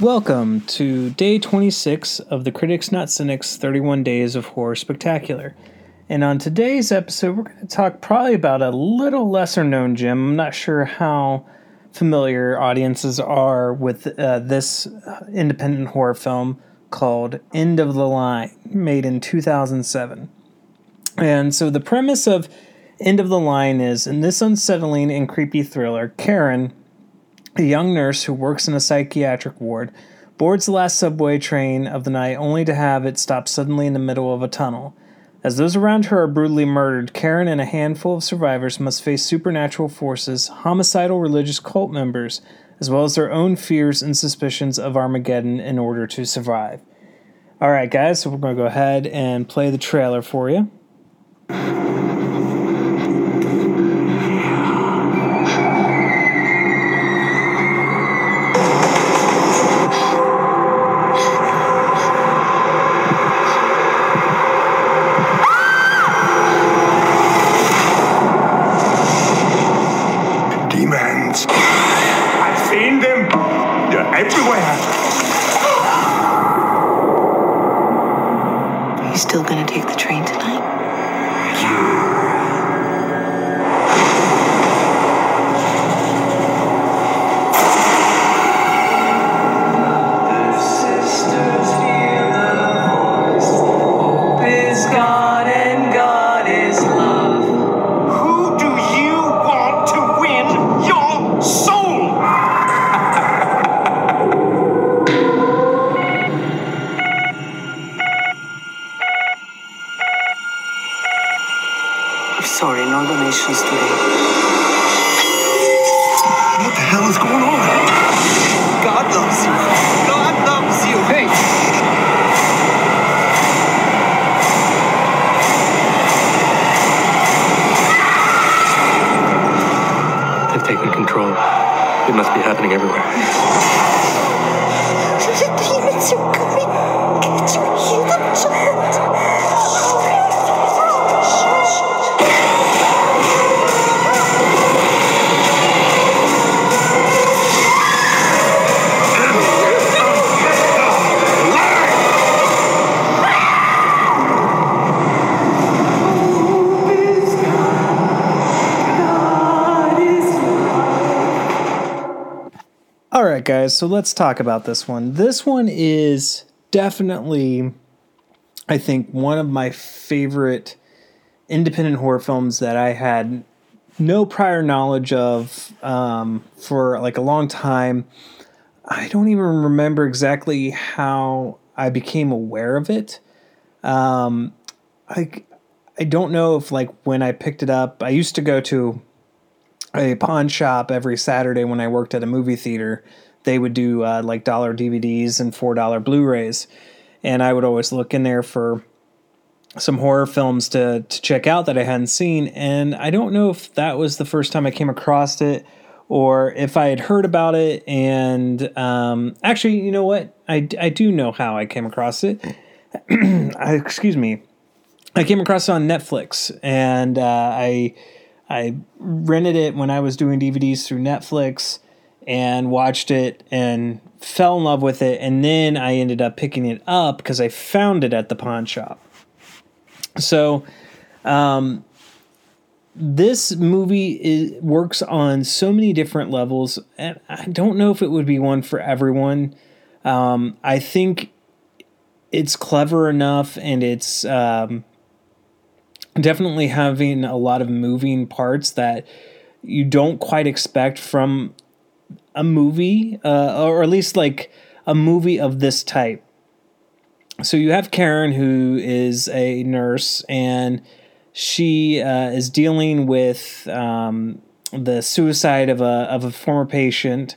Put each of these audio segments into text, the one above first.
Welcome to day 26 of the Critics Not Cynics 31 Days of Horror Spectacular. And on today's episode, we're going to talk probably about a little lesser known gem. I'm not sure how familiar audiences are with uh, this independent horror film called End of the Line, made in 2007. And so the premise of End of the Line is in this unsettling and creepy thriller, Karen a young nurse who works in a psychiatric ward boards the last subway train of the night only to have it stop suddenly in the middle of a tunnel. As those around her are brutally murdered, Karen and a handful of survivors must face supernatural forces, homicidal religious cult members, as well as their own fears and suspicions of Armageddon in order to survive. All right, guys, so we're going to go ahead and play the trailer for you. It must be happening everywhere. Guys, so let's talk about this one. This one is definitely, I think, one of my favorite independent horror films that I had no prior knowledge of um, for like a long time. I don't even remember exactly how I became aware of it. Um, I I don't know if like when I picked it up, I used to go to a pawn shop every Saturday when I worked at a movie theater. They would do uh, like dollar DVDs and four dollar Blu-rays, and I would always look in there for some horror films to to check out that I hadn't seen. And I don't know if that was the first time I came across it, or if I had heard about it. And um, actually, you know what? I I do know how I came across it. I, excuse me. I came across it on Netflix, and uh, I I rented it when I was doing DVDs through Netflix and watched it and fell in love with it. And then I ended up picking it up because I found it at the pawn shop. So, um, this movie is, works on so many different levels, and I don't know if it would be one for everyone. Um, I think it's clever enough and it's um, definitely having a lot of moving parts that you don't quite expect from a movie, uh, or at least like a movie of this type. So you have Karen, who is a nurse, and she uh, is dealing with um, the suicide of a of a former patient,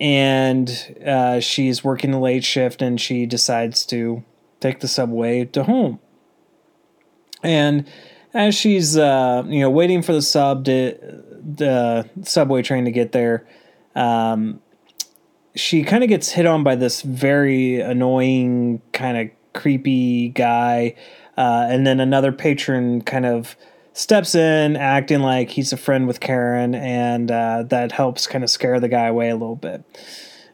and uh, she's working the late shift, and she decides to take the subway to home. And as she's uh, you know waiting for the sub to the subway train to get there, um, she kind of gets hit on by this very annoying kind of creepy guy, uh, and then another patron kind of steps in, acting like he's a friend with Karen, and uh, that helps kind of scare the guy away a little bit.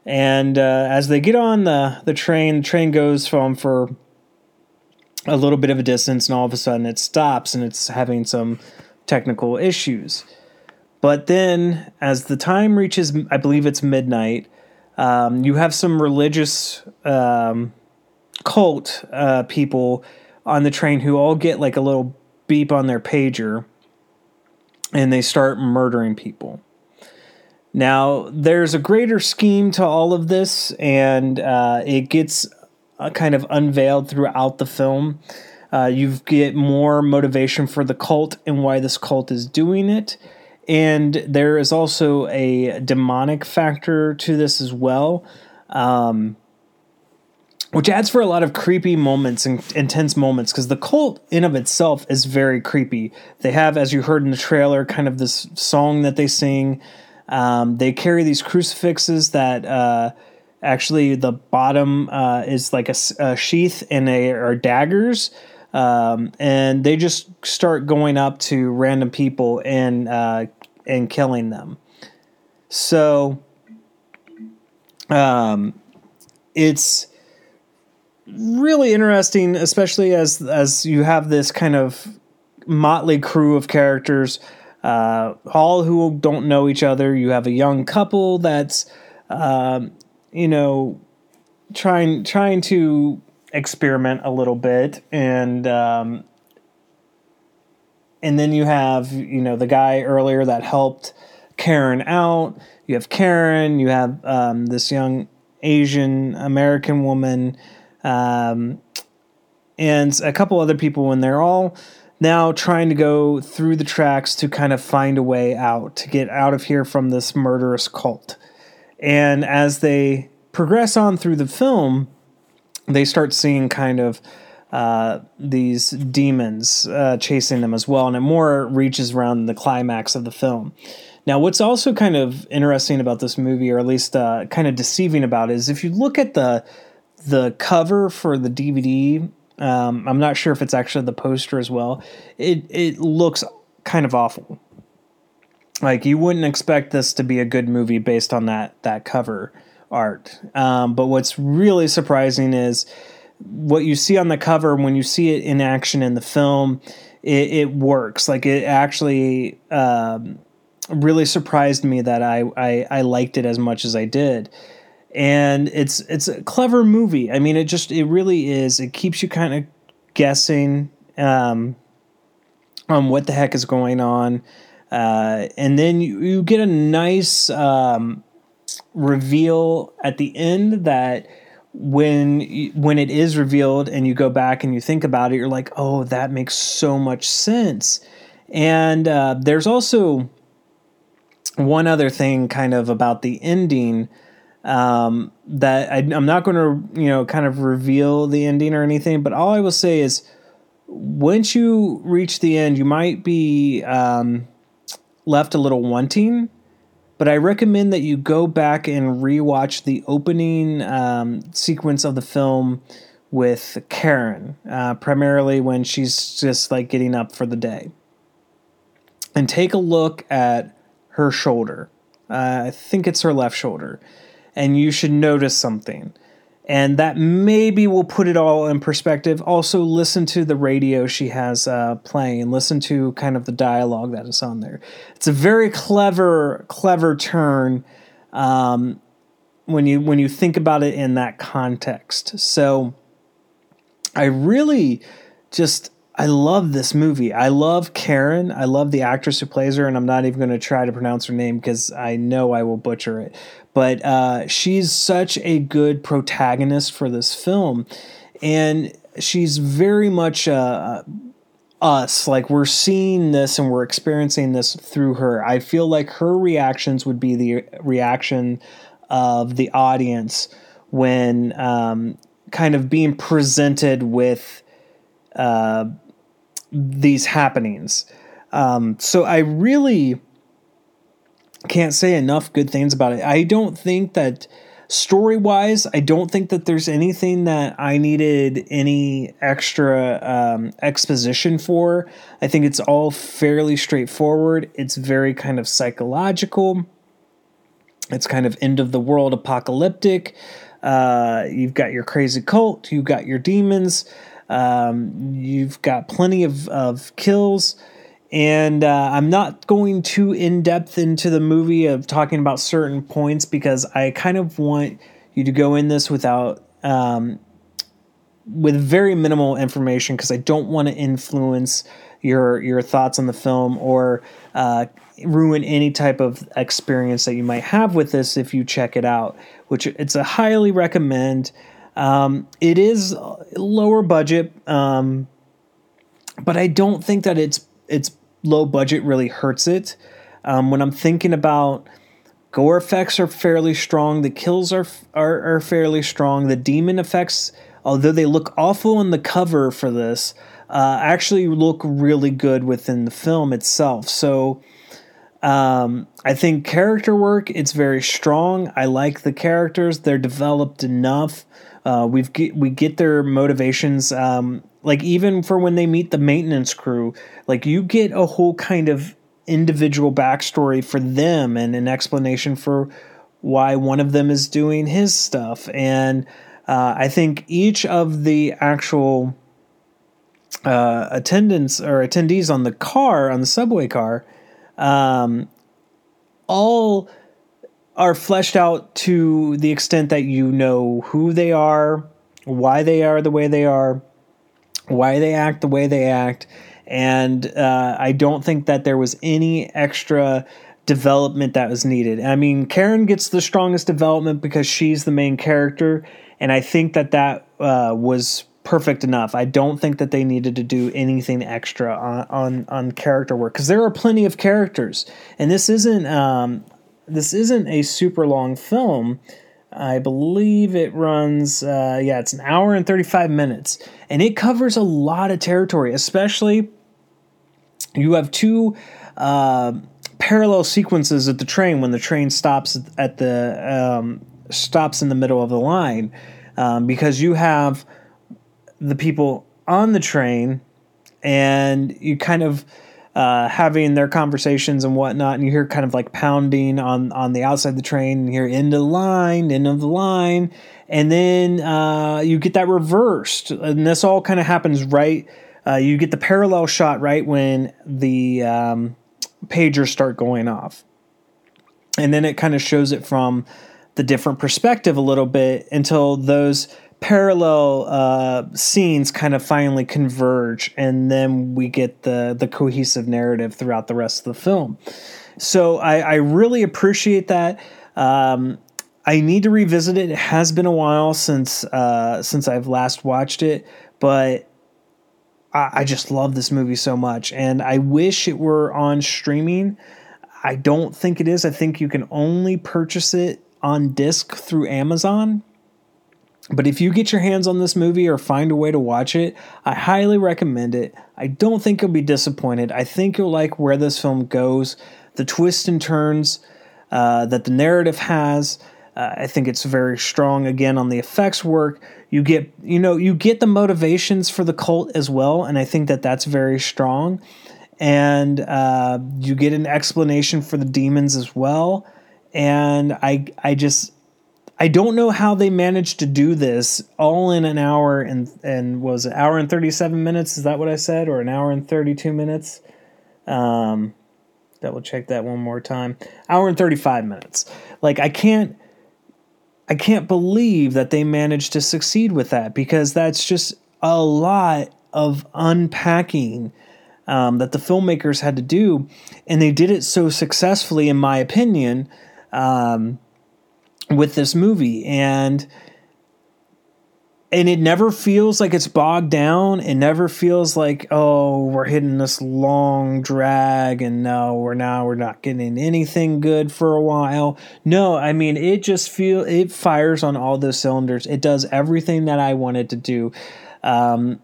And uh, as they get on the, the train, the train goes from for a little bit of a distance, and all of a sudden it stops and it's having some technical issues. But then, as the time reaches, I believe it's midnight, um, you have some religious um, cult uh, people on the train who all get like a little beep on their pager and they start murdering people. Now, there's a greater scheme to all of this, and uh, it gets uh, kind of unveiled throughout the film. Uh, you get more motivation for the cult and why this cult is doing it. And there is also a demonic factor to this as well, um, which adds for a lot of creepy moments and intense moments because the cult in of itself is very creepy. They have, as you heard in the trailer, kind of this song that they sing. Um, they carry these crucifixes that uh, actually the bottom uh, is like a, a, sheath and they are daggers. Um, and they just start going up to random people and uh, and killing them. So, um, it's really interesting, especially as as you have this kind of motley crew of characters, uh, all who don't know each other. You have a young couple that's, um, you know, trying trying to experiment a little bit and um, and then you have you know the guy earlier that helped Karen out. You have Karen. You have um, this young Asian American woman, um, and a couple other people, and they're all now trying to go through the tracks to kind of find a way out to get out of here from this murderous cult. And as they progress on through the film, they start seeing kind of uh, these demons uh, chasing them as well, and it more reaches around the climax of the film. Now, what's also kind of interesting about this movie, or at least uh, kind of deceiving about, it, is if you look at the the cover for the DVD. Um, I'm not sure if it's actually the poster as well. It it looks kind of awful. Like you wouldn't expect this to be a good movie based on that that cover art. Um, but what's really surprising is what you see on the cover when you see it in action in the film. It, it works. Like it actually um, really surprised me that I, I I liked it as much as I did. And it's it's a clever movie. I mean, it just it really is. It keeps you kind of guessing um, on what the heck is going on. Uh, and then you, you get a nice um, reveal at the end that when when it is revealed and you go back and you think about it, you're like, oh, that makes so much sense. And uh, there's also one other thing, kind of about the ending, um, that I, I'm not going to, you know, kind of reveal the ending or anything. But all I will say is, once you reach the end, you might be um, left a little wanting but I recommend that you go back and rewatch the opening um, sequence of the film with Karen, uh, primarily when she's just like getting up for the day. And take a look at her shoulder. Uh, I think it's her left shoulder. And you should notice something and that maybe will put it all in perspective. Also, listen to the radio she has uh, playing, and listen to kind of the dialogue that is on there. It's a very clever, clever turn um, when you when you think about it in that context. So, I really just I love this movie. I love Karen. I love the actress who plays her, and I'm not even going to try to pronounce her name because I know I will butcher it but uh, she's such a good protagonist for this film, and she's very much uh, us. Like we're seeing this and we're experiencing this through her. I feel like her reactions would be the reaction of the audience when um, kind of being presented with uh, these happenings. Um, so I really can't say enough good things about it. I don't think that story wise, I don't think that there's anything that I needed any extra um, exposition for. I think it's all fairly straightforward. It's very kind of psychological. It's kind of end of the world apocalyptic. Uh, you've got your crazy cult, you've got your demons, um, you've got plenty of, of kills. And uh, I'm not going too in depth into the movie of talking about certain points because I kind of want you to go in this without um, with very minimal information because I don't want to influence your your thoughts on the film or uh, ruin any type of experience that you might have with this if you check it out. Which it's a highly recommend. Um, it is lower budget, um, but I don't think that it's it's low budget really hurts it. Um, when I'm thinking about gore effects are fairly strong, the kills are, are are fairly strong, the demon effects, although they look awful on the cover for this, uh, actually look really good within the film itself. So. Um, I think character work it's very strong. I like the characters; they're developed enough. Uh, we've get, we get their motivations. Um, like even for when they meet the maintenance crew, like you get a whole kind of individual backstory for them and an explanation for why one of them is doing his stuff. And uh, I think each of the actual uh, attendants or attendees on the car on the subway car um, all are fleshed out to the extent that you know who they are, why they are the way they are, why they act the way they act. And uh, I don't think that there was any extra development that was needed. I mean, Karen gets the strongest development because she's the main character. And I think that that uh, was perfect enough. I don't think that they needed to do anything extra on on, on character work because there are plenty of characters, and this isn't um, this isn't a super long film. I believe it runs, uh, yeah, it's an hour and 35 minutes, and it covers a lot of territory, especially you have two uh, parallel sequences at the train when the train stops at the um, stops in the middle of the line um, because you have the people on the train and you kind of uh, having their conversations and whatnot, and you hear kind of like pounding on on the outside of the train, and you hear end of the line, end of the line, and then uh, you get that reversed, and this all kind of happens right. Uh, you get the parallel shot right when the um, pagers start going off, and then it kind of shows it from the different perspective a little bit until those parallel uh, scenes kind of finally converge, and then we get the the cohesive narrative throughout the rest of the film. So I, I really appreciate that. Um, I need to revisit it. It has been a while since uh, since I've last watched it, but I, I just love this movie so much, and I wish it were on streaming. I don't think it is. I think you can only purchase it on disc through Amazon. But if you get your hands on this movie or find a way to watch it, I highly recommend it. I don't think you'll be disappointed. I think you'll like where this film goes, the twists and turns uh, that the narrative has. Uh, I think it's very strong again on the effects work. You get, you know, you get the motivations for the cult as well, and I think that that's very strong. And uh, you get an explanation for the demons as well. And I, I just, I don't know how they managed to do this all in an hour and and was an hour and 37 minutes? Is that what I said? Or an hour and 32 minutes? Um double check that one more time. Hour and 35 minutes. Like I can't I can't believe that they managed to succeed with that because that's just a lot of unpacking um, that the filmmakers had to do. And they did it so successfully in my opinion um, with this movie and and it never feels like it's bogged down. It never feels like oh we're hitting this long drag and no we're now we're not getting anything good for a while. No i mean it just feel it fires on all those cylinders. It does everything that i wanted to do. Um,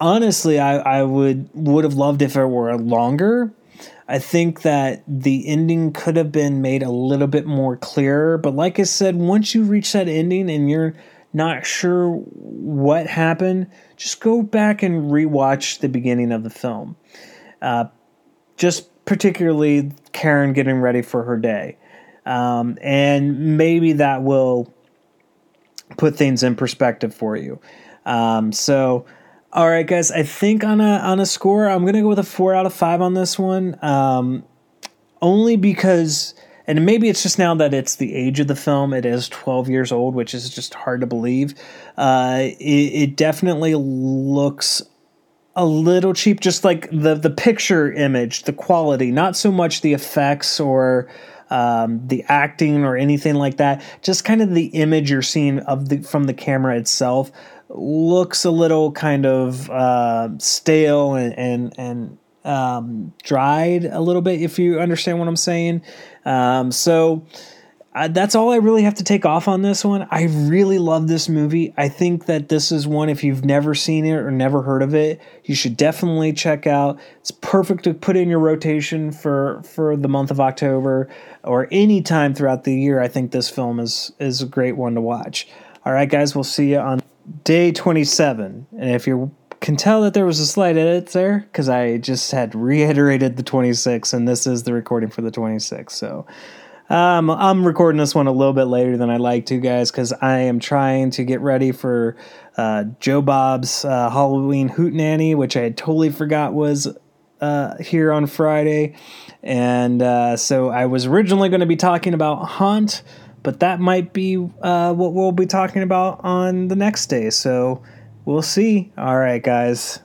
honestly i i would would have loved if it were longer I think that the ending could have been made a little bit more clear. But like I said, once you reach that ending and you're not sure what happened, just go back and rewatch the beginning of the film. Uh, just particularly Karen getting ready for her day. um, and maybe that will put things in perspective for you. Um, so, all right, guys, I think on a on a score, I'm gonna go with a four out of five on this one, um, only because. And maybe it's just now that it's the age of the film. It is 12 years old, which is just hard to believe. Uh, it, it definitely looks a little cheap just like the the picture image the quality not so much the effects or um, the acting or anything like that just kind of the image you're seeing of the from the camera itself looks a little kind of uh, stale and and, and um, dried a little bit if you understand what i'm saying um, so uh, that's all I really have to take off on this one. I really love this movie. I think that this is one, if you've never seen it or never heard of it, you should definitely check out. It's perfect to put in your rotation for, for the month of October or any time throughout the year. I think this film is, is a great one to watch. All right, guys, we'll see you on day 27. And if you can tell that there was a slight edit there, because I just had reiterated the 26, and this is the recording for the 26. So, um, I'm recording this one a little bit later than I like to, guys, because I am trying to get ready for uh, Joe Bob's uh, Halloween Hootenanny, which I totally forgot was uh, here on Friday. And uh, so I was originally going to be talking about Haunt, but that might be uh, what we'll be talking about on the next day. So we'll see. All right, guys.